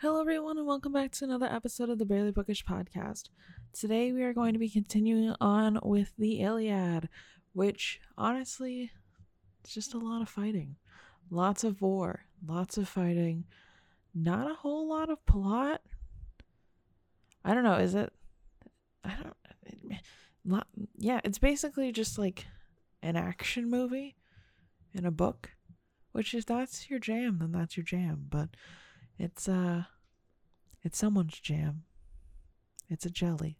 Hello, everyone, and welcome back to another episode of the Barely Bookish podcast. Today, we are going to be continuing on with the Iliad, which honestly, it's just a lot of fighting, lots of war, lots of fighting, not a whole lot of plot. I don't know, is it? I don't. Lot, yeah, it's basically just like an action movie in a book, which if that's your jam, then that's your jam, but it's uh it's someone's jam. It's a jelly.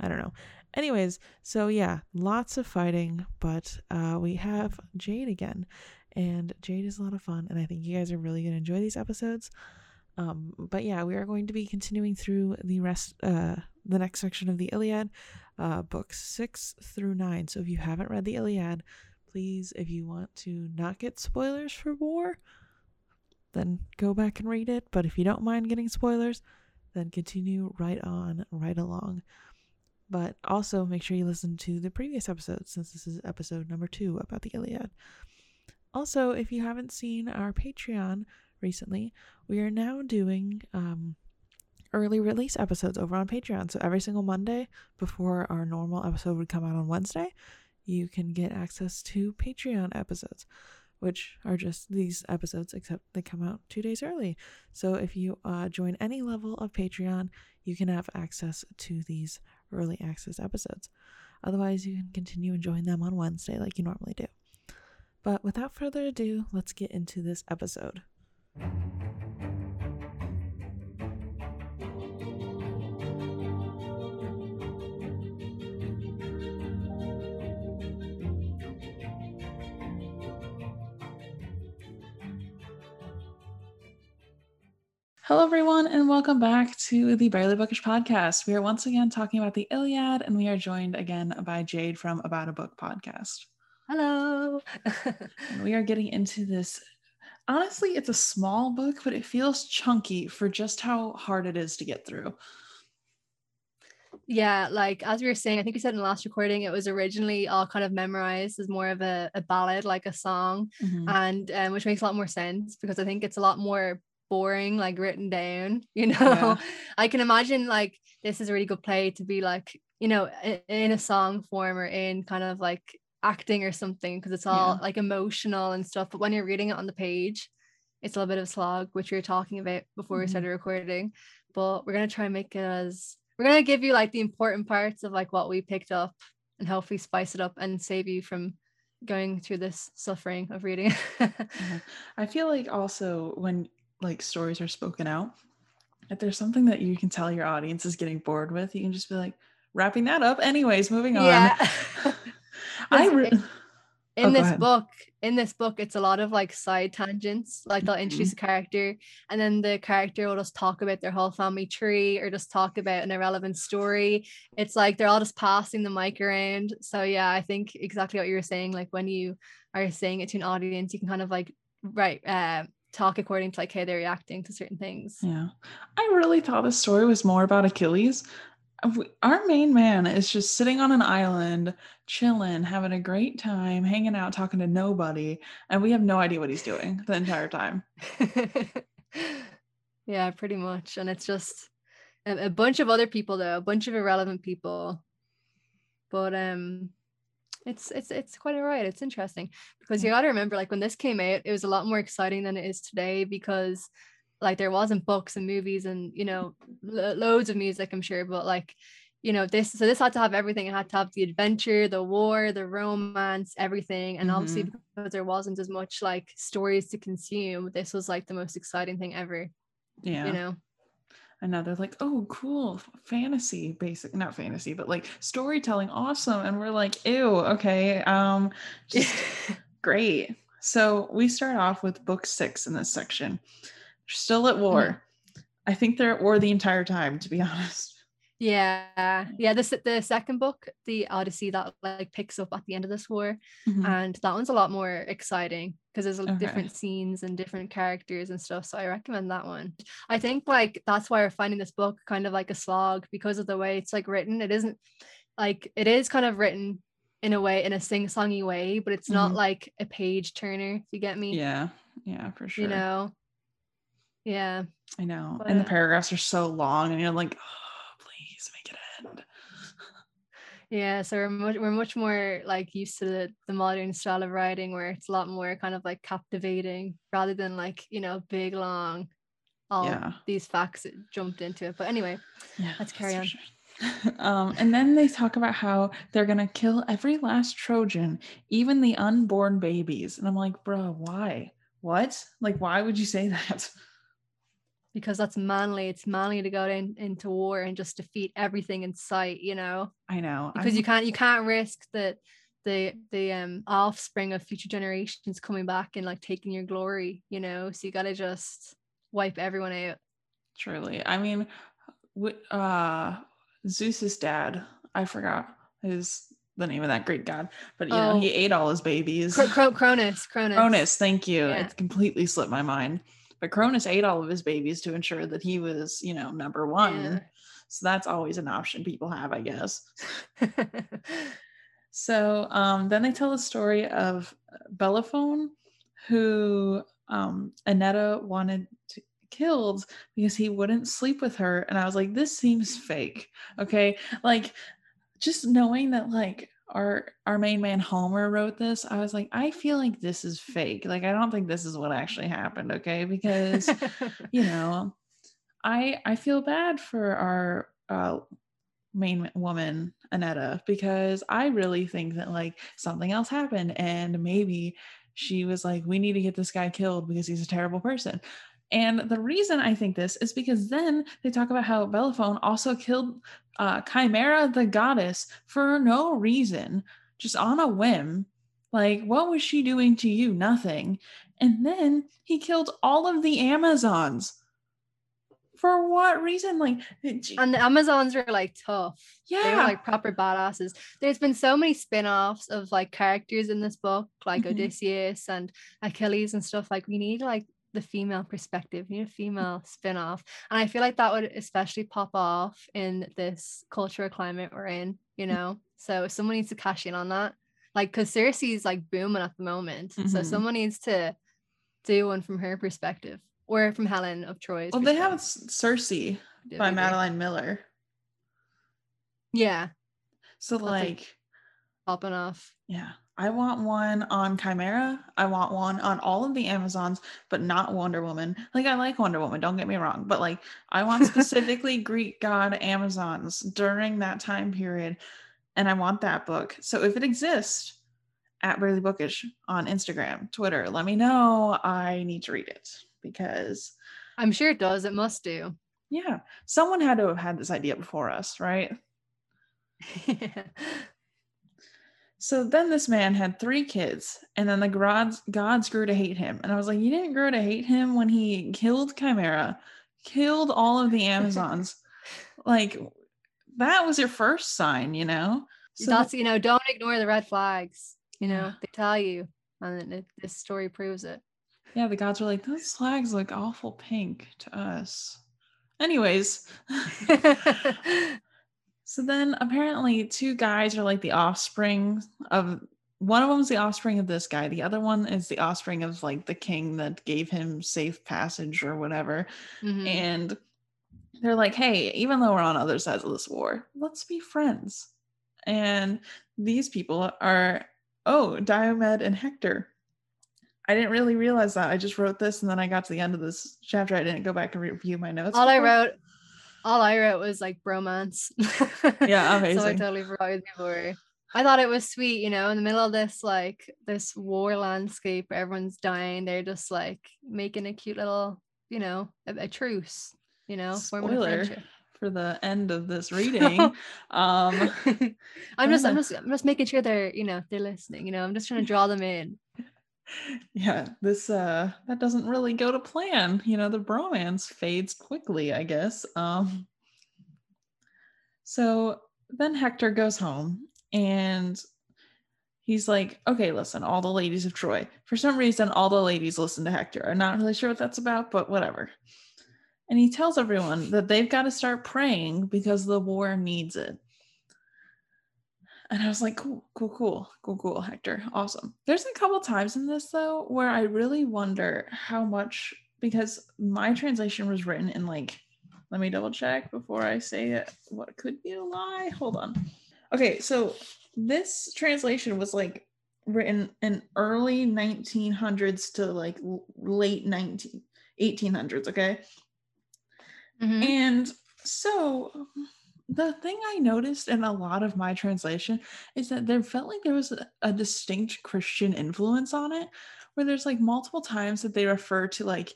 I don't know. Anyways, so yeah, lots of fighting, but uh we have Jade again. And Jade is a lot of fun, and I think you guys are really gonna enjoy these episodes. Um, but yeah, we are going to be continuing through the rest uh the next section of the Iliad, uh books six through nine. So if you haven't read the Iliad, please, if you want to not get spoilers for war, then go back and read it. But if you don't mind getting spoilers, then continue right on, right along. But also make sure you listen to the previous episode since this is episode number two about the Iliad. Also, if you haven't seen our Patreon recently, we are now doing um, early release episodes over on Patreon. So every single Monday before our normal episode would come out on Wednesday, you can get access to Patreon episodes which are just these episodes, except they come out two days early. So if you uh, join any level of Patreon, you can have access to these early access episodes. Otherwise, you can continue enjoying them on Wednesday like you normally do. But without further ado, let's get into this episode. Hello, everyone, and welcome back to the Barely Bookish podcast. We are once again talking about the Iliad, and we are joined again by Jade from About a Book podcast. Hello. we are getting into this. Honestly, it's a small book, but it feels chunky for just how hard it is to get through. Yeah, like as we were saying, I think we said in the last recording, it was originally all kind of memorized as more of a, a ballad, like a song, mm-hmm. and um, which makes a lot more sense because I think it's a lot more boring like written down you know yeah. i can imagine like this is a really good play to be like you know in, in a song form or in kind of like acting or something because it's all yeah. like emotional and stuff but when you're reading it on the page it's a little bit of a slog which we were talking about before mm-hmm. we started recording but we're going to try and make it as we're going to give you like the important parts of like what we picked up and hopefully spice it up and save you from going through this suffering of reading. I feel like also when like stories are spoken out, if there's something that you can tell your audience is getting bored with, you can just be like, wrapping that up. Anyways, moving on. Yeah. I re- in oh, this book, in this book, it's a lot of like side tangents. Like they'll introduce mm-hmm. a character, and then the character will just talk about their whole family tree or just talk about an irrelevant story. It's like they're all just passing the mic around. So yeah, I think exactly what you were saying. Like when you are saying it to an audience, you can kind of like right uh, talk according to like how they're reacting to certain things. Yeah. I really thought the story was more about Achilles. Our main man is just sitting on an island, chilling, having a great time, hanging out, talking to nobody, and we have no idea what he's doing the entire time. yeah, pretty much. And it's just a, a bunch of other people though, a bunch of irrelevant people. But um it's it's it's quite alright. It's interesting because you got to remember, like when this came out, it was a lot more exciting than it is today because like there wasn't books and movies and you know lo- loads of music, I'm sure, but like you know this so this had to have everything it had to have the adventure the war the romance everything and mm-hmm. obviously because there wasn't as much like stories to consume this was like the most exciting thing ever yeah you know and now they're like oh cool fantasy basic not fantasy but like storytelling awesome and we're like ew okay um just great so we start off with book six in this section still at war mm-hmm. i think they're at war the entire time to be honest yeah, yeah. The the second book, the Odyssey, that like picks up at the end of this war, mm-hmm. and that one's a lot more exciting because there's okay. different scenes and different characters and stuff. So I recommend that one. I think like that's why we're finding this book kind of like a slog because of the way it's like written. It isn't like it is kind of written in a way in a sing-songy way, but it's not mm-hmm. like a page turner. If you get me? Yeah, yeah, for sure. You know, Yeah. I know. But, and the paragraphs are so long and you're like, oh, please make it end. Yeah, so we're much, we're much more like used to the, the modern style of writing where it's a lot more kind of like captivating rather than like, you know, big long all yeah. these facts jumped into it. But anyway, yeah, let's carry on. Sure. um, and then they talk about how they're gonna kill every last Trojan, even the unborn babies. And I'm like, bro, why? What? Like, why would you say that? Because that's manly. It's manly to go in, into war and just defeat everything in sight, you know. I know. Because I'm... you can't you can't risk that the the um offspring of future generations coming back and like taking your glory, you know. So you gotta just wipe everyone out. Truly. I mean, uh Zeus's dad, I forgot his the name of that Greek god, but you oh. know, he ate all his babies. Cronus, Cronus. Cronus, thank you. Yeah. It completely slipped my mind. But Cronus ate all of his babies to ensure that he was, you know, number one. Yeah. So that's always an option people have, I guess. so um, then they tell the story of Bellerophon, who um, Annetta wanted to killed because he wouldn't sleep with her. And I was like, this seems fake. Okay. Like just knowing that like our our main man Homer wrote this, I was like, I feel like this is fake. Like I don't think this is what actually happened, okay? Because you know, I I feel bad for our uh main woman Annetta because I really think that like something else happened and maybe she was like we need to get this guy killed because he's a terrible person. And the reason I think this is because then they talk about how Bellerophon also killed uh, Chimera the goddess for no reason, just on a whim. Like, what was she doing to you? Nothing. And then he killed all of the Amazons. For what reason? Like, and the Amazons were like tough. Yeah. They were like proper badasses. There's been so many spin offs of like characters in this book, like mm-hmm. Odysseus and Achilles and stuff. Like, we need like the female perspective, you need a female spin-off. And I feel like that would especially pop off in this cultural climate we're in, you mm. know. So someone needs to cash in on that. Like because Circe is like booming at the moment. Mm-hmm. So someone needs to do one from her perspective or from Helen of Troy's. Well, they have Circe by Madeline Miller. Yeah. So That's like popping off. Yeah. I want one on Chimera. I want one on all of the Amazons, but not Wonder Woman. Like I like Wonder Woman, don't get me wrong, but like I want specifically Greek god Amazons during that time period and I want that book. So if it exists at Barely Bookish on Instagram, Twitter, let me know. I need to read it because I'm sure it does. It must do. Yeah. Someone had to have had this idea before us, right? yeah. So then this man had three kids, and then the gods gods grew to hate him. And I was like, you didn't grow to hate him when he killed Chimera, killed all of the Amazons. like that was your first sign, you know. So That's you know, don't ignore the red flags. You know, they tell you, and this story proves it. Yeah, the gods were like, those flags look awful pink to us. Anyways, So then apparently two guys are like the offspring of one of them is the offspring of this guy. The other one is the offspring of like the king that gave him safe passage or whatever. Mm-hmm. And they're like, hey, even though we're on other sides of this war, let's be friends. And these people are, oh, Diomed and Hector. I didn't really realize that. I just wrote this and then I got to the end of this chapter. I didn't go back and review my notes. All before. I wrote all I wrote was like bromance. yeah, amazing. so I totally forgot what people were. I thought it was sweet, you know, in the middle of this like this war landscape, everyone's dying. They're just like making a cute little, you know, a, a truce, you know, spoiler for the end of this reading. um I'm just I'm just I'm just making sure they're, you know, they're listening, you know, I'm just trying to draw them in yeah this uh that doesn't really go to plan you know the bromance fades quickly i guess um. So then hector goes home and he's like okay listen all the ladies of troy. For some reason all the ladies listen to hector. I'm not really sure what that's about but whatever. And he tells everyone that they've got to start praying because the war needs it and I was like, cool, cool, cool, cool, cool, Hector. Awesome. There's a couple times in this though where I really wonder how much because my translation was written in like let me double check before I say it what could be a lie. Hold on. Okay, so this translation was like written in early 1900s to like late 19 1800s, okay? Mm-hmm. And so the thing I noticed in a lot of my translation is that there felt like there was a, a, distinct Christian influence on it, where there's like multiple times that they refer to like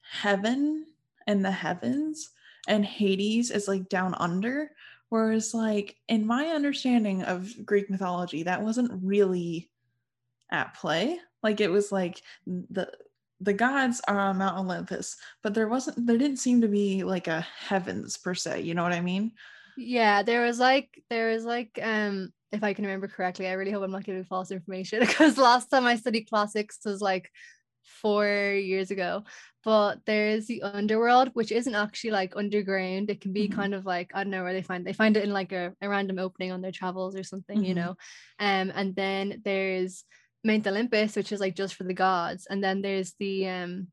heaven and the heavens and Hades as like down under. Whereas, like, in my understanding of Greek mythology, that wasn't really at play. Like, it was like the the gods are on Mount Olympus, but there wasn't there didn't seem to be like a heavens per se. You know what I mean? Yeah, there was like there was like um if I can remember correctly, I really hope I'm not giving false information because last time I studied classics was like four years ago. But there's the underworld, which isn't actually like underground. It can be mm-hmm. kind of like I don't know where they find they find it in like a, a random opening on their travels or something, mm-hmm. you know. Um, and then there's Mount Olympus, which is like just for the gods, and then there's the um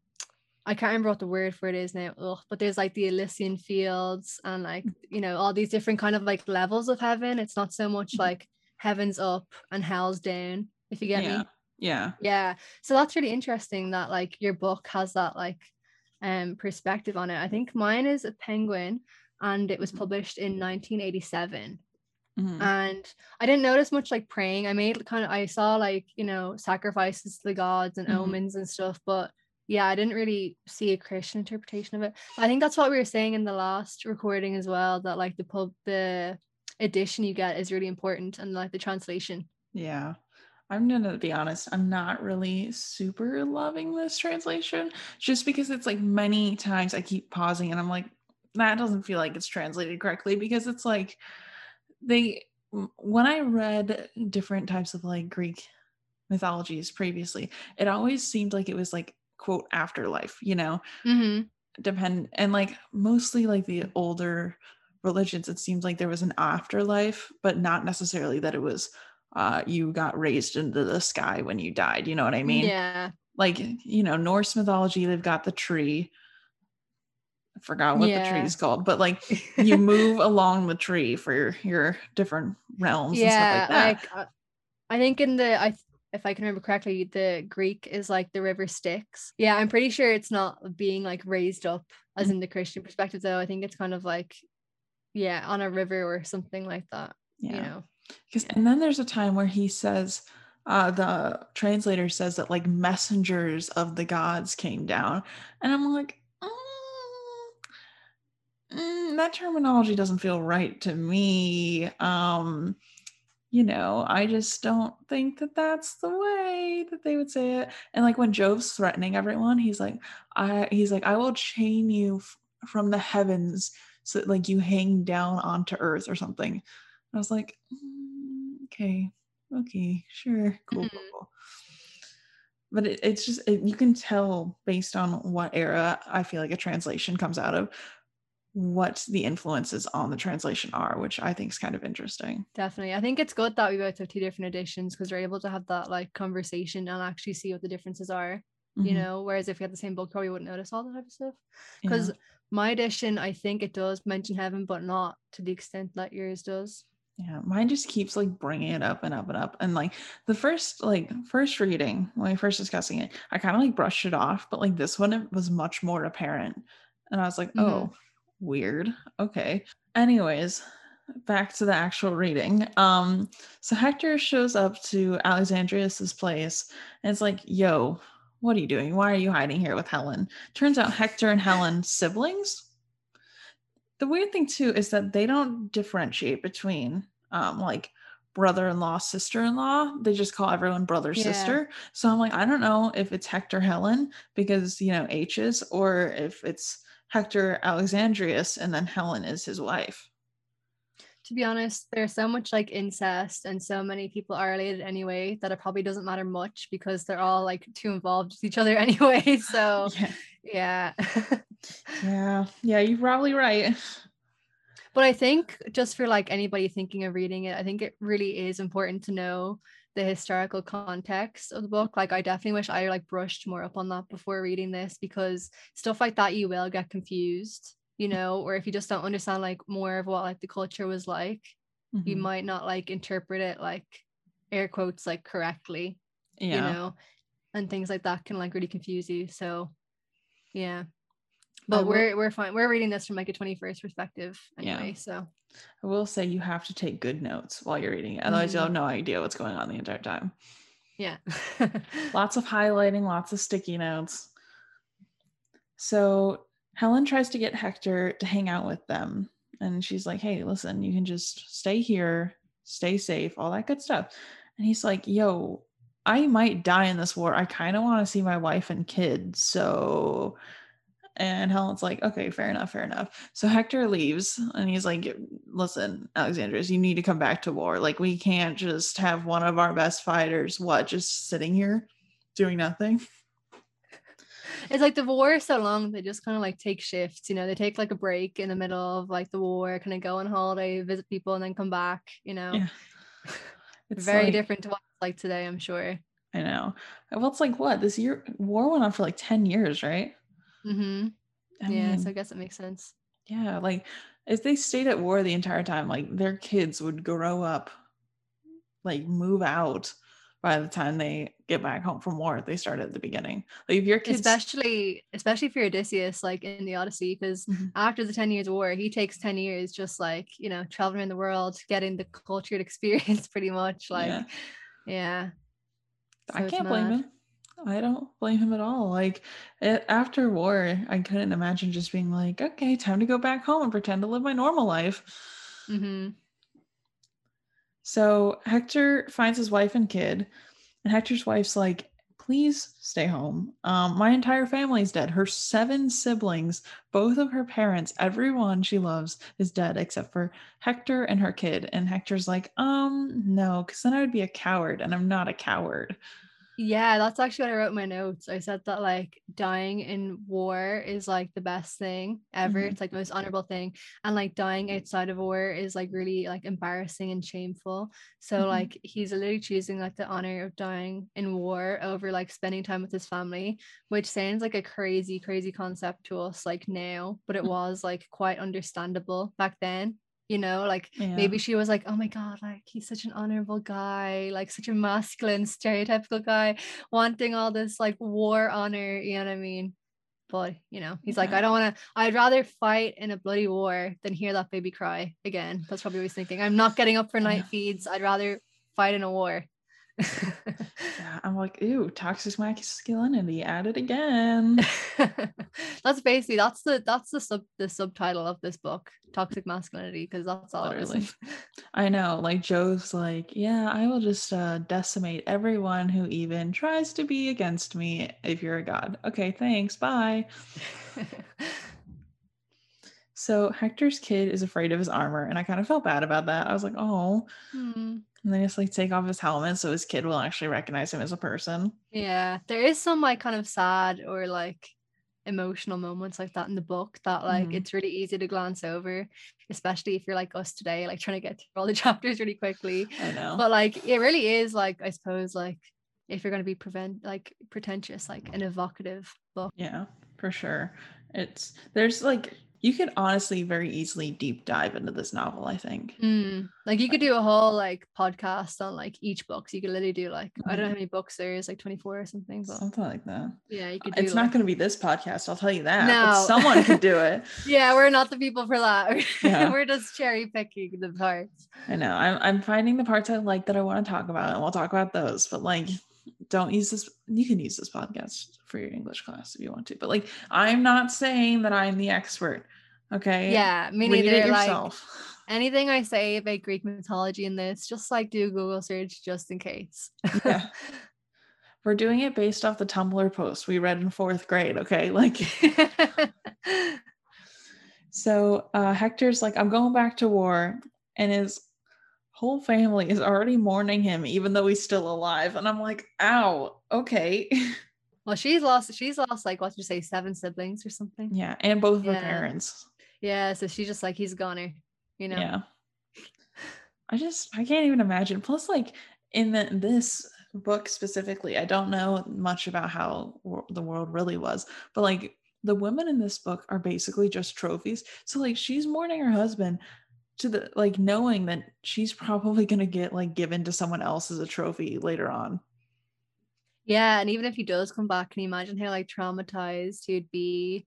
I can't remember what the word for it is now, Ugh, but there's like the Elysian fields and like you know all these different kind of like levels of heaven. It's not so much mm-hmm. like heaven's up and hell's down, if you get yeah. me. Yeah. Yeah. So that's really interesting that like your book has that like um perspective on it. I think mine is a penguin and it was mm-hmm. published in 1987. Mm-hmm. And I didn't notice much like praying. I made kind of I saw like, you know, sacrifices to the gods and mm-hmm. omens and stuff, but yeah, I didn't really see a Christian interpretation of it. I think that's what we were saying in the last recording as well, that like the pub the edition you get is really important and like the translation. Yeah. I'm gonna be honest, I'm not really super loving this translation just because it's like many times I keep pausing and I'm like, that doesn't feel like it's translated correctly because it's like they when I read different types of like Greek mythologies previously, it always seemed like it was like quote afterlife, you know, mm-hmm. depend and like mostly like the older religions, it seems like there was an afterlife, but not necessarily that it was uh you got raised into the sky when you died. You know what I mean? Yeah. Like, you know, Norse mythology, they've got the tree. I forgot what yeah. the tree is called, but like you move along the tree for your, your different realms yeah, like Like, uh, I think in the I if I can remember correctly, the Greek is like the river Styx. Yeah, I'm pretty sure it's not being like raised up as mm. in the Christian perspective, though. I think it's kind of like, yeah, on a river or something like that. Yeah. You know, because and then there's a time where he says, uh, the translator says that like messengers of the gods came down, and I'm like, mm, mm, that terminology doesn't feel right to me. Um, you know, I just don't think that that's the way that they would say it. And like when Jove's threatening everyone, he's like, I, he's like, I will chain you f- from the heavens so that, like you hang down onto earth or something. And I was like, mm, okay, okay, sure, cool, mm-hmm. cool. But it, it's just it, you can tell based on what era I feel like a translation comes out of what the influences on the translation are, which I think is kind of interesting. Definitely. I think it's good that we both have two different editions because we're able to have that like conversation and actually see what the differences are. Mm-hmm. You know, whereas if we had the same book, probably wouldn't notice all that type of stuff. Because yeah. my edition, I think it does mention heaven, but not to the extent that yours does. Yeah, mine just keeps like bringing it up and up and up. And like the first, like first reading, when I first discussing it, I kind of like brushed it off, but like this one, it was much more apparent. And I was like, mm-hmm. Weird. Okay. Anyways, back to the actual reading. Um, so Hector shows up to Alexandrus's place and it's like, yo, what are you doing? Why are you hiding here with Helen? Turns out Hector and Helen siblings. The weird thing too is that they don't differentiate between um like brother-in-law sister-in-law they just call everyone brother yeah. sister so i'm like i don't know if it's hector helen because you know h's or if it's Hector Alexandrus, and then Helen is his wife. To be honest, there's so much like incest, and so many people are related anyway that it probably doesn't matter much because they're all like too involved with each other anyway. So, yeah. Yeah. yeah. Yeah. You're probably right. But I think just for like anybody thinking of reading it, I think it really is important to know the historical context of the book. Like I definitely wish I like brushed more up on that before reading this because stuff like that you will get confused, you know, or if you just don't understand like more of what like the culture was like, mm-hmm. you might not like interpret it like air quotes like correctly. Yeah. You know, and things like that can like really confuse you. So yeah. But will, we're we're fine. We're reading this from like a 21st perspective anyway. Yeah. So I will say you have to take good notes while you're reading it. Otherwise, mm-hmm. you'll have no idea what's going on the entire time. Yeah. lots of highlighting, lots of sticky notes. So Helen tries to get Hector to hang out with them. And she's like, hey, listen, you can just stay here, stay safe, all that good stuff. And he's like, yo, I might die in this war. I kind of want to see my wife and kids. So and Helen's like, okay, fair enough, fair enough. So Hector leaves and he's like, listen, Alexandros, you need to come back to war. Like, we can't just have one of our best fighters, what, just sitting here doing nothing? It's like the war is so long, they just kind of like take shifts, you know, they take like a break in the middle of like the war, kind of go on holiday, visit people, and then come back, you know. Yeah. It's very like, different to what it's like today, I'm sure. I know. Well, it's like what this year war went on for like 10 years, right? Mm-hmm. I yeah, mean, so I guess it makes sense. Yeah, like if they stayed at war the entire time, like their kids would grow up, like move out by the time they get back home from war. They start at the beginning. Like if your kids, especially especially for Odysseus, like in the Odyssey, because mm-hmm. after the ten years war, he takes ten years just like you know traveling around the world, getting the cultured experience, pretty much. Like, yeah, yeah. So I can't blame him. I don't blame him at all. Like it, after war, I couldn't imagine just being like, okay, time to go back home and pretend to live my normal life. Mm-hmm. So Hector finds his wife and kid, and Hector's wife's like, please stay home. Um, my entire family's dead. Her seven siblings, both of her parents, everyone she loves is dead except for Hector and her kid. And Hector's like, um, no, because then I would be a coward, and I'm not a coward. Yeah, that's actually what I wrote in my notes. I said that like dying in war is like the best thing ever. Mm-hmm. It's like the most honorable thing. And like dying outside of war is like really like embarrassing and shameful. So mm-hmm. like he's literally choosing like the honor of dying in war over like spending time with his family, which sounds like a crazy, crazy concept to us like now, but it was like quite understandable back then you know like yeah. maybe she was like oh my god like he's such an honorable guy like such a masculine stereotypical guy wanting all this like war honor you know what i mean? But you know he's yeah. like i don't want to i'd rather fight in a bloody war than hear that baby cry again. That's probably what he's thinking. I'm not getting up for night feeds. I'd rather fight in a war I'm like, ooh, toxic masculinity added again. that's basically that's the that's the sub the subtitle of this book, toxic masculinity, because that's all Literally. I know. Like Jove's like, yeah, I will just uh, decimate everyone who even tries to be against me if you're a god. Okay, thanks. Bye. so Hector's kid is afraid of his armor, and I kind of felt bad about that. I was like, oh. Hmm and then just like take off his helmet so his kid will actually recognize him as a person. Yeah, there is some like kind of sad or like emotional moments like that in the book that like mm-hmm. it's really easy to glance over, especially if you're like us today, like trying to get through all the chapters really quickly. I know. But like it really is like I suppose like if you're going to be prevent like pretentious, like an evocative book. Yeah, for sure. It's there's like you could honestly very easily deep dive into this novel i think. Mm. like you could do a whole like podcast on like each book. So you could literally do like mm-hmm. i don't know how many books there is like 24 or something but something like that. Yeah you could it's like... not going to be this podcast i'll tell you that no. someone could do it. Yeah we're not the people for that. Yeah. we're just cherry picking the parts. I know. I'm, I'm finding the parts i like that i want to talk about and we'll talk about those but like don't use this you can use this podcast for your english class if you want to but like i'm not saying that i'm the expert okay? Yeah me neither like anything i say about greek mythology in this just like do a google search just in case. Yeah. We're doing it based off the tumblr post we read in fourth grade okay? Like so uh hector's like i'm going back to war and his whole family is already mourning him even though he's still alive and i'm like ow okay. Well she's lost she's lost like what did you say seven siblings or something? Yeah and both of yeah. her parents. Yeah so she's just like he's goner you know? Yeah. I just i can't even imagine. Plus like in the, this book specifically, I don't know much about how wor- the world really was, but like the women in this book are basically just trophies. So like she's mourning her husband to the like knowing that she's probably going to get like given to someone else as a trophy later on. Yeah, and even if he does come back, can you imagine how like traumatized he'd be?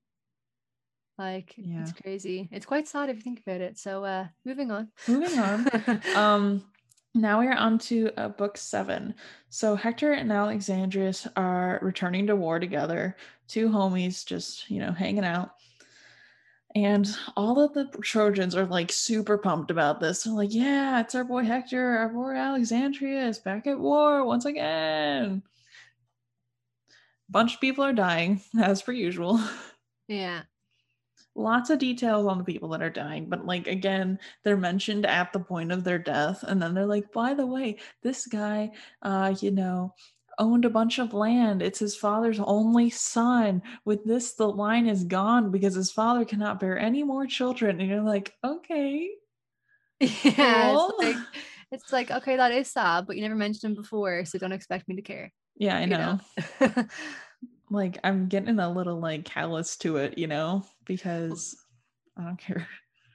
Like Yeah. it's crazy. It's quite sad if you think about it. So uh moving on. Moving on. um now we're on to uh, book seven so hector and alexandrus are returning to war together two homies just you know hanging out and all of the trojans are like super pumped about this. They're like yeah it's our boy hector our boy Alexandrus is back at war once again. Bunch of people are dying as per usual. Yeah. lots of details on the people that are dying but like again they're mentioned at the point of their death and then they're like by the way this guy uh you know owned a bunch of land it's his father's only son with this the line is gone because his father cannot bear any more children and you're like okay Yeah. Cool. It's like, it's like, okay, that is sad, but you never mentioned him before, so don't expect me to care. yeah i you know know? like i'm getting a little like callous to it you know because i don't care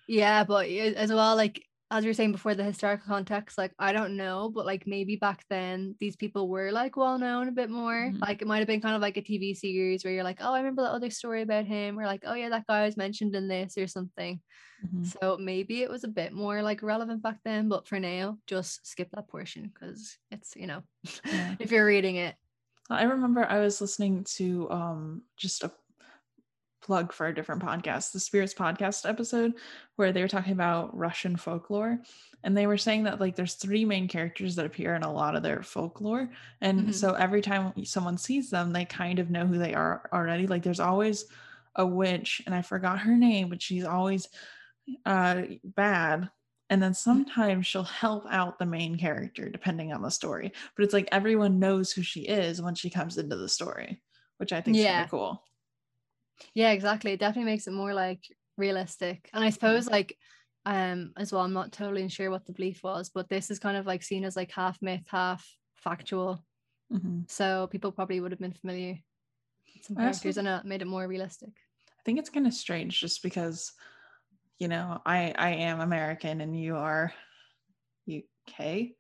Yeah, but as well, like as you were saying before, the historical context, like I don't know, but like maybe back then these people were like well known a bit more. Mhm. Like it might have been kind of like a TV series where you're like, oh, I remember that other story about him, or like, oh yeah, that guy was mentioned in this or something. Mhm. So maybe it was a bit more like relevant back then, but for now, just skip that portion because it's you know, Yeah. if you're reading it, I remember I was listening to um just a plug for a different podcast, the Spirits podcast episode, where they were talking about Russian folklore. And they were saying that like there's three main characters that appear in a lot of their folklore. And Mhm. so every time someone sees them, they kind of know who they are already. Like there's always a witch, and I forgot her name, but she's always uh bad. And then sometimes she'll help out the main character depending on the story. But it's like everyone knows who she is when she comes into the story, which I think is kind of cool. Yeah, exactly. It definitely makes it more like realistic. And I suppose like um as well, I'm not totally sure what the belief was, but this is kind of like seen as like half myth, half factual. Mhm. So people probably would have been familiar with some I also- characters and it made it more realistic. I think it's kind of strange just because, you know, I I am American and you are UK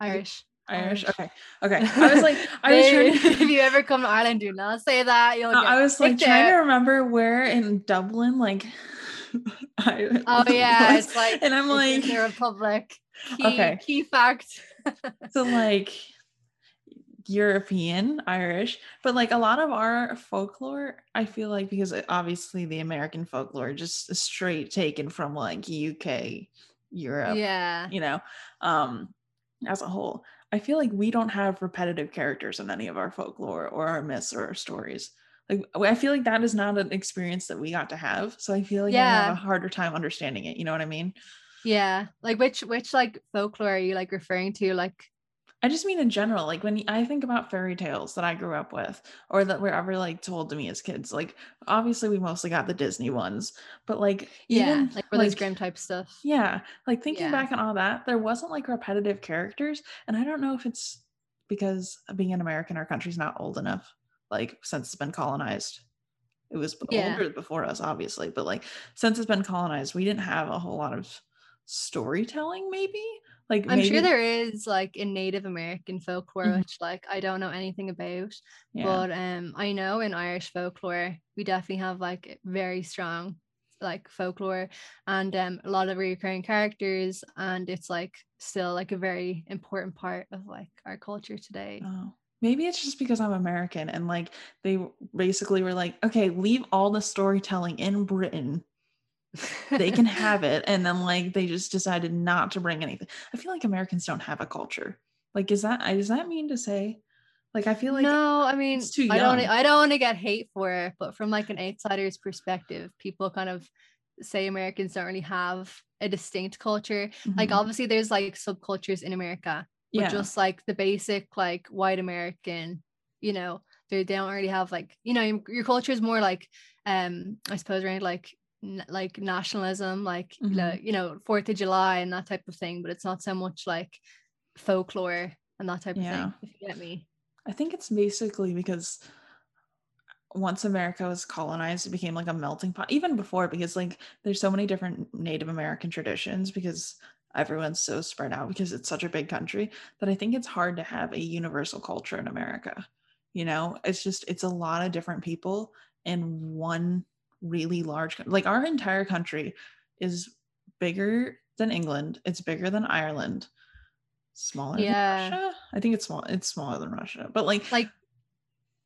Irish. Irish. Okay, okay. I was like, I was trying if you ever come to Ireland, do not say that. You'll No, get I was like trying to remember where in Dublin, like, I Oh yeah, was, it's like and I'm in like, the Republic. Key, Okay. key fact. so like European Irish, but like a lot of our folklore, I feel like because obviously the American folklore just straight taken from like UK, Europe, yeah. you know, um, as a whole. I feel like we don't have repetitive characters in any of our folklore or our myths or our stories. Like I feel like that is not an experience that we got to have. So I feel like I have a harder time understanding it. You know what I mean? Yeah. Like which which like folklore are you like referring to? Like I just mean in general, like when I think about fairy tales that I grew up with or that were ever like told to me as kids, like obviously we mostly got the Disney ones, but like yeah, even like Brothers like, Grimm type stuff. Yeah, like thinking Yeah. back on all that, there wasn't like repetitive characters, and I don't know if it's because being an American, our country's not old enough, like since it's been colonized. It was Yeah. older before us, obviously, but like since it's been colonized, we didn't have a whole lot of storytelling. Maybe like I'm maybe, sure there is like in Native American folklore, Mhm. which like I don't know anything about. Yeah, But um I know in Irish folklore we definitely have like very strong like folklore and um a lot of recurring characters and it's like still like a very important part of like our culture today. Oh, maybe it's just because I'm American and like they basically were like, okay, leave all the storytelling in Britain. They can have it. And then like they just decided not to bring anything. I feel like Americans don't have a culture. Like, is that does that mean to say? Like, I feel like no, I mean, it's too I don't. I don't want to get hate for it, but from like an outsider's perspective, people kind of say Americans don't really have a distinct culture. Like, mhm, obviously, there's like subcultures in America, but yeah, just like the basic like white American, you know, they, they don't really have like you know your, your culture is more like um I suppose around like like nationalism, like you know Mhm. you know Fourth of July and that type of thing, but it's not so much like folklore and that type Yeah. of thing. If you get me. I think it's basically because once America was colonized, it became like a melting pot. Even before, because like there's so many different Native American traditions because everyone's so spread out because it's such a big country that I think it's hard to have a universal culture in America. You know, it's just it's a lot of different people in one really large like our entire country is bigger than England. It's bigger than Ireland. Smaller Yeah. than Russia. I think it's small. It's smaller than Russia, but like Like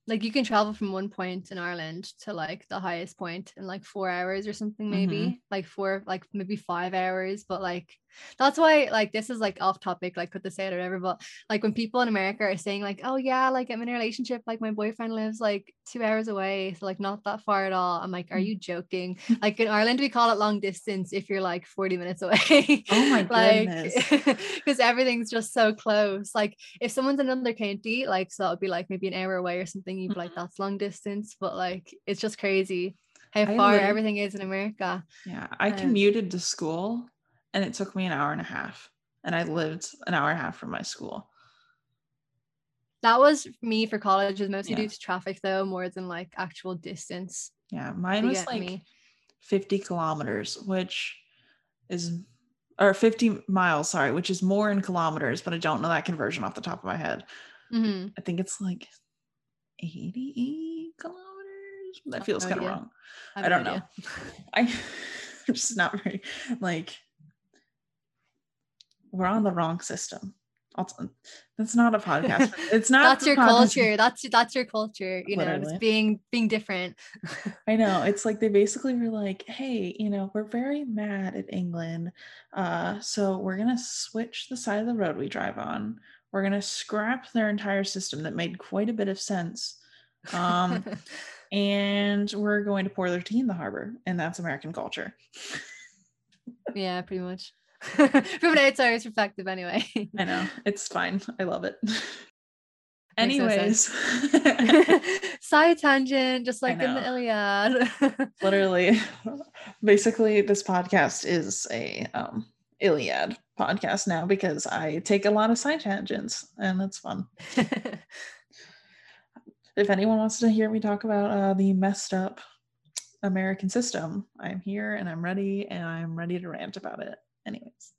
like you can travel from one point in Ireland to like the highest point in like four hours or something, maybe Mhm. like four, like maybe five hours. But like that's why like this is like off topic, like put the say it or whatever. But like when people in America are saying like, oh yeah, like I'm in a relationship, like my boyfriend lives like two hours away, so like not that far at all. I'm like, are Mm. you joking? like in Ireland, we call it long distance if you're like 40 minutes away. Oh my like goodness. because everything's just so close. Like if someone's in another county, like so that would be like maybe an hour away or something, you'd be like, Mhm. that's long distance. But like it's just crazy how far everything is in America. Yeah, I Um, commuted to school and it took me an hour and a half. And I lived an hour and a half from my school. That was me for college, was mostly Yeah. due to traffic though, more than like actual distance. Yeah, mine was like me? 50 kilometers, which is or 50 miles, sorry, which is more in kilometers, but I don't know that conversion off the top of my head. Mhm. I think it's like 80 kilometers. That feels no kind of wrong. have I don't know. I I'm just not very like we're on the wrong system. Also, that's not a podcast. It's not That's your podcast- culture. That's that's your culture. You know, Literally. it's being being different. I know. It's like they basically were like, hey, you know, we're very mad at England. Uh, so we're gonna switch the side of the road we drive on. We're gonna scrap their entire system that made quite a bit of sense. Um, and we're going to pour their tea in the harbor, and that's American culture. yeah, pretty much. From an outsider's perspective, anyway. I know. It's fine. I love it. Makes no Anyways, Side tangent, just like in the. Iliad. literally, basically, this podcast is a um, Iliad podcast now because I take a lot of side tangents and it's fun. If anyone wants to hear me talk about uh, the messed up American system, I'm here and I'm ready and I'm ready to rant about it. Anyways,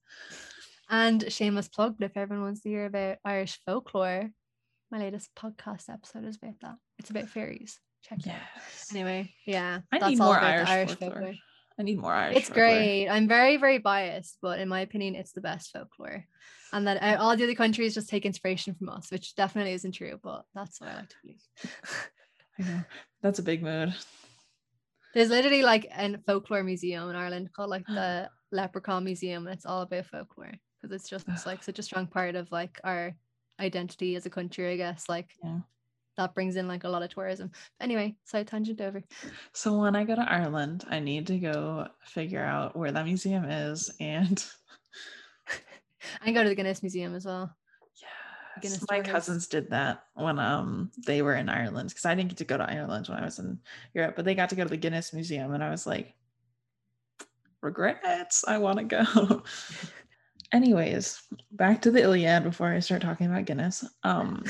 and shameless plug, but if everyone wants to hear about Irish folklore, my latest podcast episode is about that. It's about fairies. Check it out. Anyway, yeah. I that's need all more about the Irish, folklore. I need more Irish. It's folklore. great. I'm very, very biased, but in my opinion, it's the best folklore. And that uh, all the other countries just take inspiration from us, which definitely isn't true, but that's what I like to believe. I know. That's a big mood. There's literally like a folklore museum in Ireland called like the Leprechaun Museum, and it's all about folklore because it's just it's like such a strong part of like our identity as a country, I guess. Like Yeah. that brings in like a lot of tourism. Anyway, side tangent over. So when I go to Ireland, I need to go figure out where that museum is and I go to the Guinness Museum as well. yes, Guinness my cousins did that when um they were in Ireland because I didn't get to go to Ireland when I was in Europe, but they got to go to the Guinness Museum and I was like, regrets, I want to go. Anyways, back to the Iliad before I start talking about Guinness. Um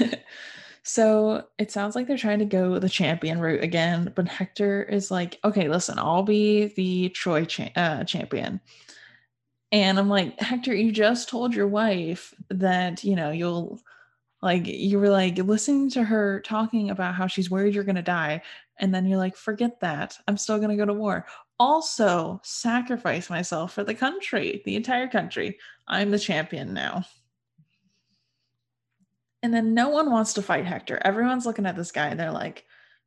so it sounds like they're trying to go the champion route again, but Hector is like, okay, listen, I'll be the Troy cha- uh, champion. And I'm like, Hector, you just told your wife that, you know, you'll like, you were like listening to her talking about how she's worried you're going to die. And then you're like, forget that. I'm still going to go to war. Also, sacrifice myself for the country, the entire country. I'm the champion now. And then no one wants to fight Hector. Everyone's looking at this guy and they're like,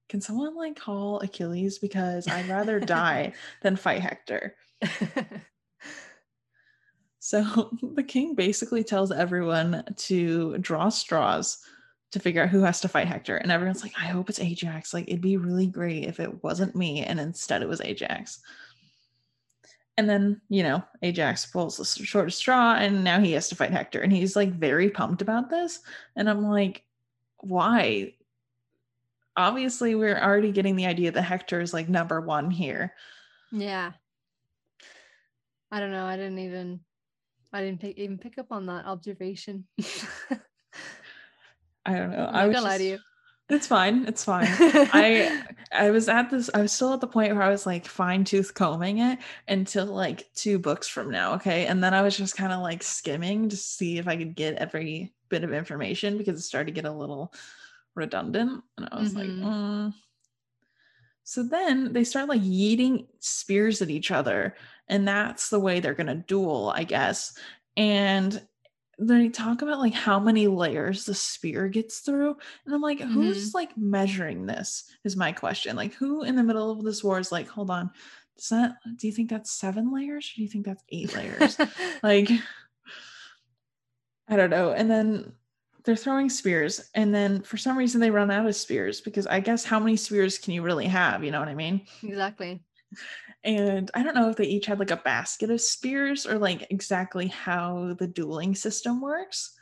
can someone like call Achilles? Because I'd rather die than fight Hector. So the king basically tells everyone to draw straws to figure out who has to fight Hector. And everyone's like, I hope it's Ajax. Like, it'd be really great if it wasn't me and instead it was Ajax. And then, you know, Ajax pulls the shortest straw and now he has to fight Hector. And he's like very pumped about this. And I'm like, why? Obviously, we're already getting the idea that Hector is like number one here. yeah. I don't know. I didn't even I didn't pick, even pick up on that observation. I don't know. I'm I was gonna lie to you. It's fine. It's fine. I I was at this. I was still at the point where I was like fine tooth combing it until like two books from now. Okay, and then I was just kind of like skimming to see if I could get every bit of information because it started to get a little redundant, and I was like, Mhm. mm. so then they start like yeeting spears at each other, and that's the way they're gonna duel, I guess. And they talk about like how many layers the spear gets through and i'm like mm-hmm. who's like measuring this? is my question like who in the middle of this war is like hold on does that do you think that's seven layers or do you think that's eight layers? Like i don't know and then they're throwing spears and then for some reason they run out of spears because i guess how many spears can you really have you know what i mean? Exactly. And I don't know if they each had like a basket of spears or like exactly how the dueling system works.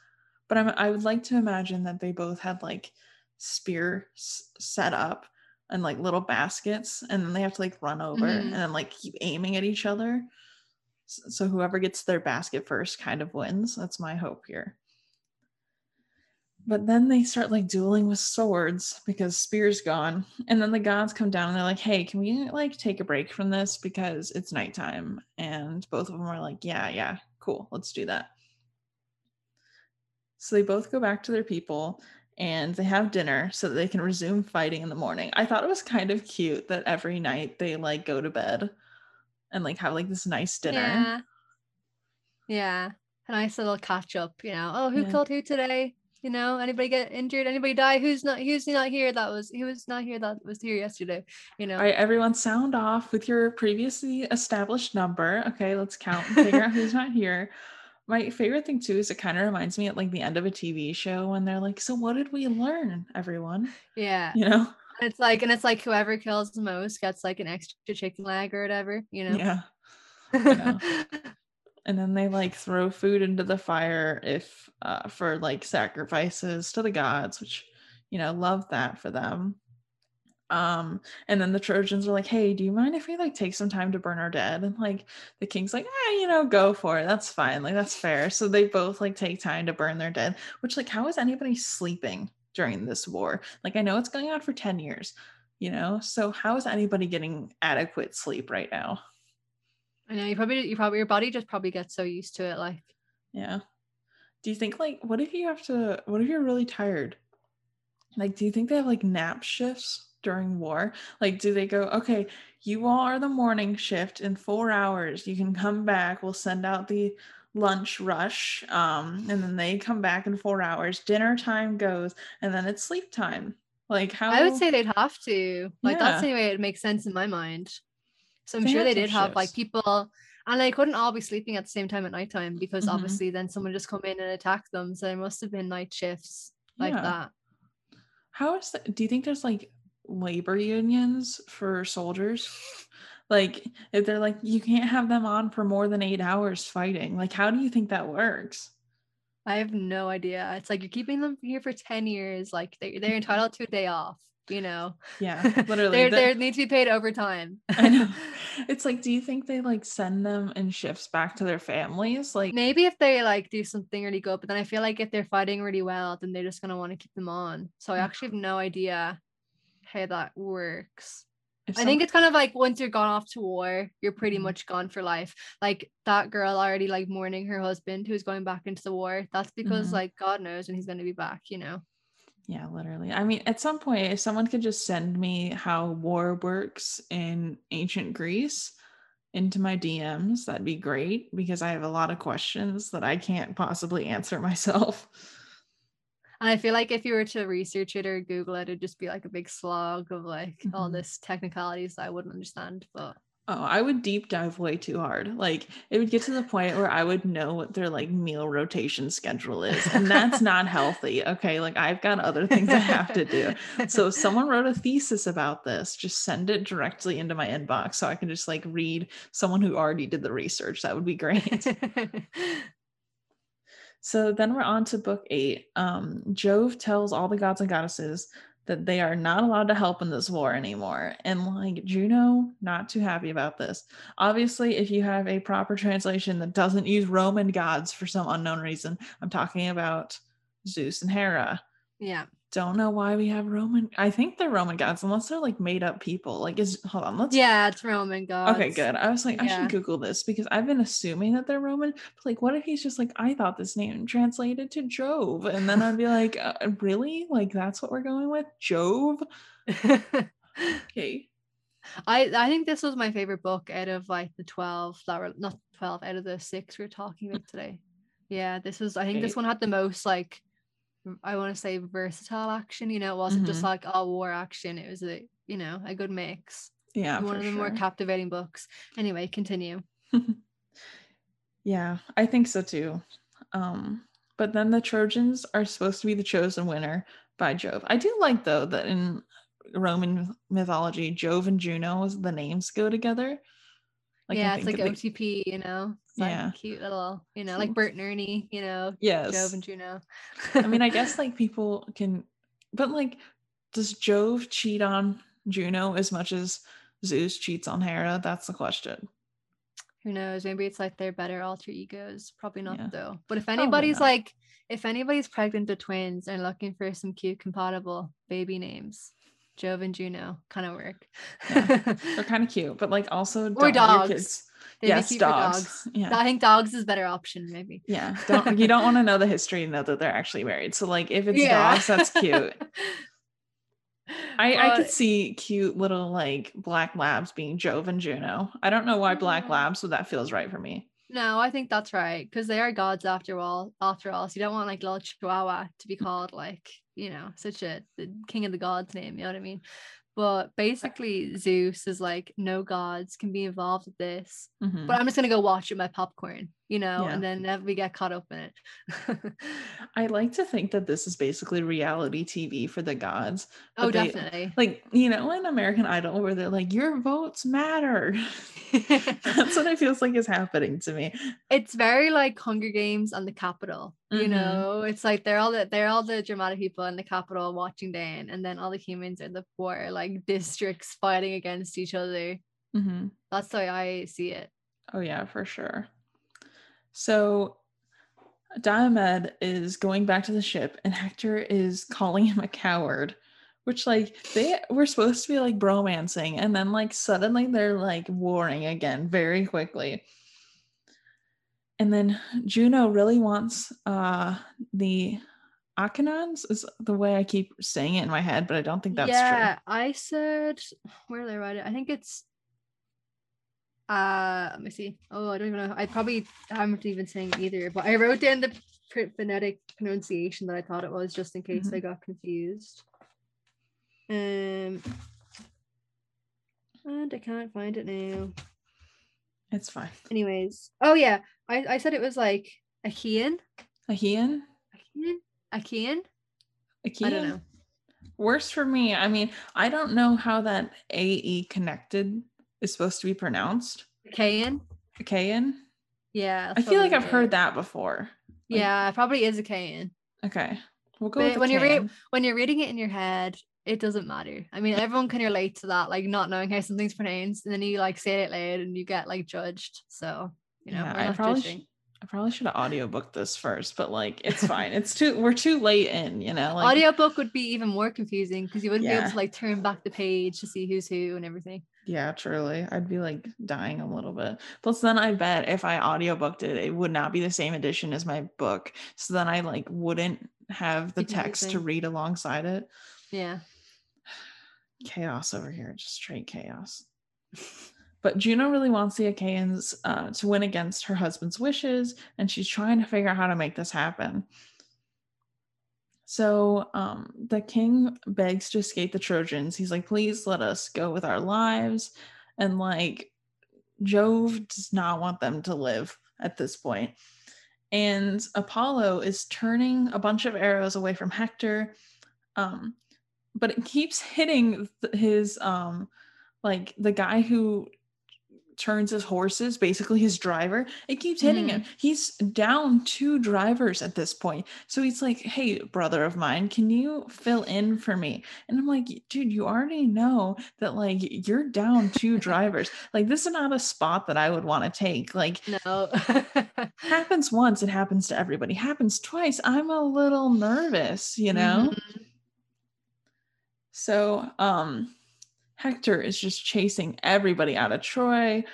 But I'm, I would like to imagine that they both had like spear set up and like little baskets, and then they have to like run over Mhm. and then like keep aiming at each other. So whoever gets their basket first kind of wins. That's my hope here. But then they start like dueling with swords because Spear's gone. And then the gods come down and they're like, hey, can we like take a break from this because it's nighttime? And both of them are like, yeah, yeah, cool, let's do that. So they both go back to their people and they have dinner so that they can resume fighting in the morning. I thought it was kind of cute that every night they like go to bed and like have like this nice dinner. Yeah. Yeah. A nice little catch up, you know. Oh, who Yeah. killed who today? You know, anybody get injured? Anybody die? Who's not who's not here that was who was not here that was here yesterday? You know. All right, everyone, sound off with your previously established number. Okay, let's count and figure out who's not here. My favorite thing too is it kind of reminds me at like the end of a TV show when they're like, "So what did we learn, everyone?" yeah. You know? And it's like and it's like whoever kills the most gets like an extra chicken leg or whatever, you know. Yeah. And then they like throw food into the fire if uh, for like sacrifices to the gods, which you know, love that for them. Um, and then the Trojans are like, "Hey, do you mind if we like take some time to burn our dead?" And like the king's like, "Ah, you know, go for it. That's fine. Like that's fair." So they both like take time to burn their dead. Which like, how is anybody sleeping during this war? Like, I know it's going on for ten years, you know. So how is anybody getting adequate sleep right now? I know you probably you probably your body just probably gets so used to it like Yeah. Do you think like what if you have to what if you're really tired? Like do you think they have like nap shifts during war? Like do they go, "Okay, you all are the morning shift in 4 hours. You can come back. We'll send out the lunch rush." Um and then they come back in 4 hours. Dinner time goes and then it's sleep time. Like how I would say they'd have to. Like that's the way it makes sense in my mind. So I'm They sure they did have have like people and they couldn't all be sleeping at the same time at nighttime because Mhm. obviously then someone just come in and attack them. So there must have been night shifts like Yeah. that. How is that? Do you think there's like labor unions for soldiers? Like, if they're like, you can't have them on for more than eight hours fighting, like, how do you think that works? I have no idea. It's like you're keeping them here for 10 years. Like they, they're entitled to a day off, you know. Yeah, literally. They need to be paid overtime. I know. It's like, do you think they like send them in shifts back to their families? Like, Maybe if they like do something really good, but then I feel like if they're fighting really well, then they're just gonna want to keep them on. So I actually have no idea how that works. I think it's kind of like once you're gone off to war, you're pretty Mhm. much gone for life. Like that girl already like mourning her husband who's going back into the war. That's because Mhm. like God knows when he's gonna be back, you know. Yeah, literally. I mean, at some point, if someone could just send me how war works in ancient Greece into my DMs, that'd be great because I have a lot of questions that I can't possibly answer myself. And I feel like if you were to research it or Google it, it'd just be like a big slog of like all Mhm. this technicalities that I wouldn't understand. But Oh, I would deep dive way too hard. Like, it would get to the point where I would know what their like meal rotation schedule is, and that's not healthy. Okay, like I've got other things I have to do. So if someone wrote a thesis about this, just send it directly into my inbox so I can just like read someone who already did the research. That would be great. so then we're on to book eight. Um, Jove tells all the gods and goddesses that they are not allowed to help in this war anymore. And like Juno, not too happy about this. Obviously, if you have a proper translation that doesn't use Roman gods for some unknown reason, I'm talking about Zeus and Hera. Yeah don't know why we have Roman. I think they're Roman gods, unless they're like made up people. Like, is hold on, let's. Yeah, it's Roman gods. Okay, good. I was like, I should Google this because I've been assuming that they're Roman. But like, what if he's just like, I thought this name translated to Jove, and then I'd be like, uh, really? Like, that's what we're going with, Jove? okay. I I think this was my favorite book out of like the twelve that were not twelve out of the six we are talking about today. Yeah, this was. I think okay. this one had the most like I want to say versatile action. You know, it wasn't mm-hmm. just like all war action. It was a you know a good mix. Yeah, one of the sure. more captivating books. Anyway, continue. yeah, I think so too. Um, but then the Trojans are supposed to be the chosen winner by Jove. I do like though that in Roman mythology, Jove and Juno, the names go together. Like yeah, it's like OTP, you know. Yeah, cute little, you know, like Bert and Ernie, you know. Yes. Jove and Juno. I mean, I guess like people can, but like, does Jove cheat on Juno as much as Zeus cheats on Hera? That's the question. Who knows? Maybe it's like they're better alter egos. Probably not yeah. though. But if anybody's like, if anybody's pregnant with twins and looking for some cute compatible baby names, Jove and Juno kind of work. yeah. They're kind of cute, but like also or dogs. Yes, dogs. dogs. Yeah. I think dogs is better option, maybe. Yeah. Don't you don't want to know the history and know that they're actually married. So like if it's yeah. dogs, that's cute. I, I could see cute little like black labs being Jove and Juno. I don't know why black mm. labs, but that feels right for me. No, I think that's right because they are gods after all. After all, so you don't want like little Chihuahua to be called like you know such a the king of the gods name. You know what I mean? But basically, Zeus is like, no gods can be involved with this. Mm-hmm. But I'm just gonna go watch it my popcorn, you know, yeah. and then we get caught up in it. I like to think that this is basically reality TV for the gods. Oh, they, definitely. Like you know, in American Idol, where they're like, your votes matter. That's what it feels like is happening to me. It's very like Hunger Games on the Capitol. Mm-hmm. You know, it's like they're all the they're all the dramatic people in the Capitol watching Dan, and then all the humans are the poor like districts fighting against each other. Mm-hmm. That's the way I see it. Oh yeah, for sure. So Diomed is going back to the ship, and Hector is calling him a coward which like they were supposed to be like bromancing and then like suddenly they're like warring again very quickly and then juno really wants uh the Achaemons is the way I keep saying it in my head, but I don't think that's yeah, true. Yeah, I said where did I write it? I think it's uh let me see. Oh, I don't even know. I probably haven't even saying either, but I wrote down the phonetic pronunciation that I thought it was just in case mm-hmm. I got confused. Um, and I can't find it now. It's fine. Anyways, oh yeah, I, I said it was like Achaean. Achaean. Achaean. Achaean. Achaean. I don't know. Worse for me. I mean, I don't know how that AE connected is supposed to be pronounced. Achaean. Achaean. Yeah. I feel like I've heard that before. Like, yeah, probably is Achaean. Okay. We'll go when you're re- when you're reading it in your head, it doesn't matter. I mean, everyone can relate to that, like not knowing how something's pronounced, and then you like say it loud and you get like judged. So you know, yeah, I probably sh- I probably should have audiobooked this first, but like it's fine. it's too we're too late in, you know. Like audiobook would be even more confusing because you wouldn't yeah. be able to like turn back the page to see who's who and everything. Yeah, truly. I'd be like dying a little bit. Plus then I bet if I audiobooked it, it would not be the same edition as my book. So then I like wouldn't have the text to read alongside it. Yeah chaos over here, just straight chaos. but Juno really wants the Achaeans uh, to win against her husband's wishes, and she's trying to figure out how to make this happen. So um, the king begs to escape the Trojans. He's like, please let us go with our lives. And like, Jove does not want them to live at this point. And Apollo is turning a bunch of arrows away from Hector. Um, but it keeps hitting his um like the guy who turns his horses, basically his driver, it keeps hitting mm-hmm. him. He's down two drivers at this point. So he's like, Hey, brother of mine, can you fill in for me? And I'm like, dude, you already know that like you're down two drivers. Like this is not a spot that I would want to take. Like no happens once, it happens to everybody. Happens twice. I'm a little nervous, you know? Mm-hmm. So um Hector is just chasing everybody out of Troy.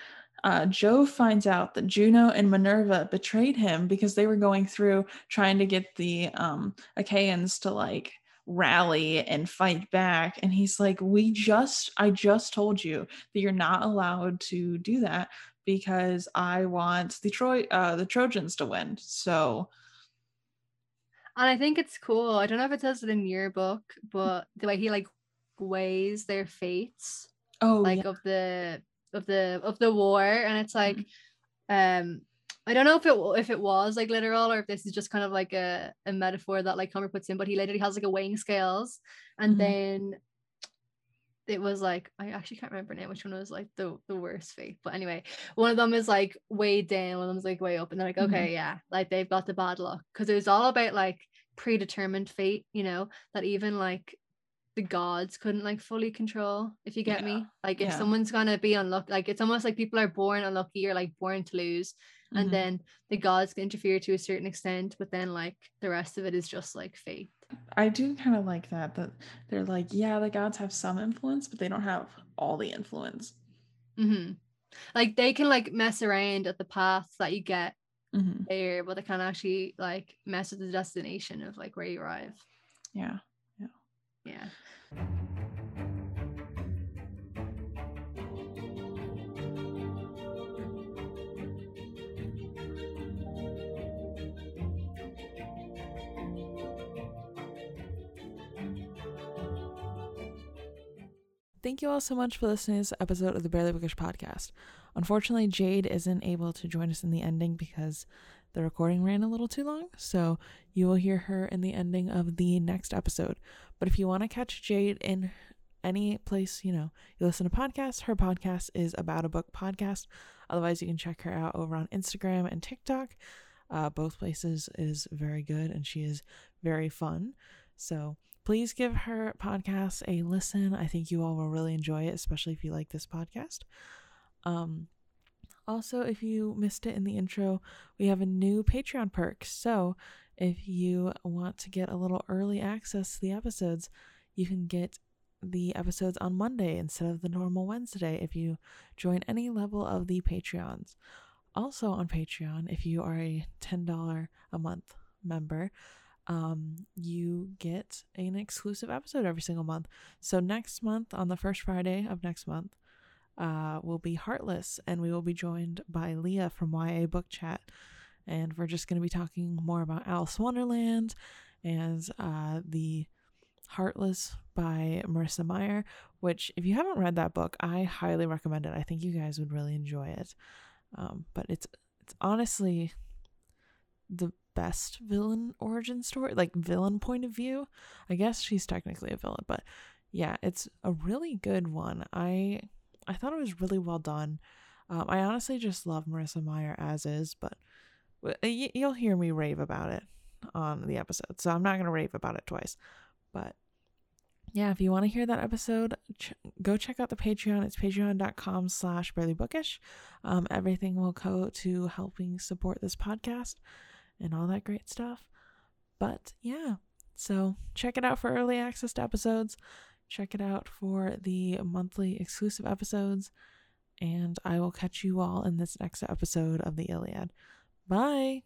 Uh, finds out that Juno and Minerva betrayed him because they were going through trying to get the um, Achaeans to like rally and fight back. And he's like, We just, I just told you that you're not allowed to do that because I want the Troy, uh, the Trojans to win. So. And I think it's cool. I don't know if it says it in your book, but the way he like weighs their fates oh like yeah. of the of the of the war and it's like mm-hmm. um I don't know if it if it was like literal or if this is just kind of like a, a metaphor that like Homer puts in, but he literally has like a weighing scales, and mm-hmm. then it was like I actually can't remember now which one was like the the worst fate. But anyway, one of them is like way down, one of them's like way up, and they're like, mm-hmm. okay, yeah, like they've got the bad luck because it was all about like predetermined fate, you know, that even like the gods couldn't like fully control if you get yeah. me like if yeah. someone's gonna be unlucky like it's almost like people are born unlucky or like born to lose mm-hmm. and then the gods can interfere to a certain extent but then like the rest of it is just like fate i do kind of like that that they're like yeah the gods have some influence but they don't have all the influence mm-hmm. like they can like mess around at the path that you get mm-hmm. there but they can't actually like mess with the destination of like where you arrive yeah yeah Thank you all so much for listening to this episode of the Barely Bookish podcast. Unfortunately, Jade isn't able to join us in the ending because the recording ran a little too long, so you will hear her in the ending of the next episode. But if you want to catch Jade in any place, you know, you listen to podcasts, her podcast is About a Book podcast. Otherwise, you can check her out over on Instagram and TikTok. Uh, both places is very good and she is very fun. So please give her podcast a listen. I think you all will really enjoy it, especially if you like this podcast. Um, also, if you missed it in the intro, we have a new Patreon perk. So if you want to get a little early access to the episodes, you can get the episodes on Monday instead of the normal Wednesday if you join any level of the Patreons. Also on Patreon, if you are a $10 a month member, um, you get an exclusive episode every single month. So next month, on the first Friday of next month, uh, will be Heartless, and we will be joined by Leah from YA Book Chat and we're just going to be talking more about Alice Wonderland and uh, the Heartless by Marissa Meyer, which, if you haven't read that book, I highly recommend it. I think you guys would really enjoy it. Um, but it's it's honestly the best villain origin story, like villain point of view. I guess she's technically a villain, but yeah, it's a really good one. I I thought it was really well done. Um, I honestly just love Marissa Meyer as is, but uh, you'll hear me rave about it on the episode. So I'm not going to rave about it twice. But yeah, if you want to hear that episode, ch- go check out the Patreon. It's patreon.com slash barelybookish. Um, everything will go to helping support this podcast and all that great stuff. But yeah, so check it out for early access to episodes. Check it out for the monthly exclusive episodes. And I will catch you all in this next episode of the Iliad. Bye.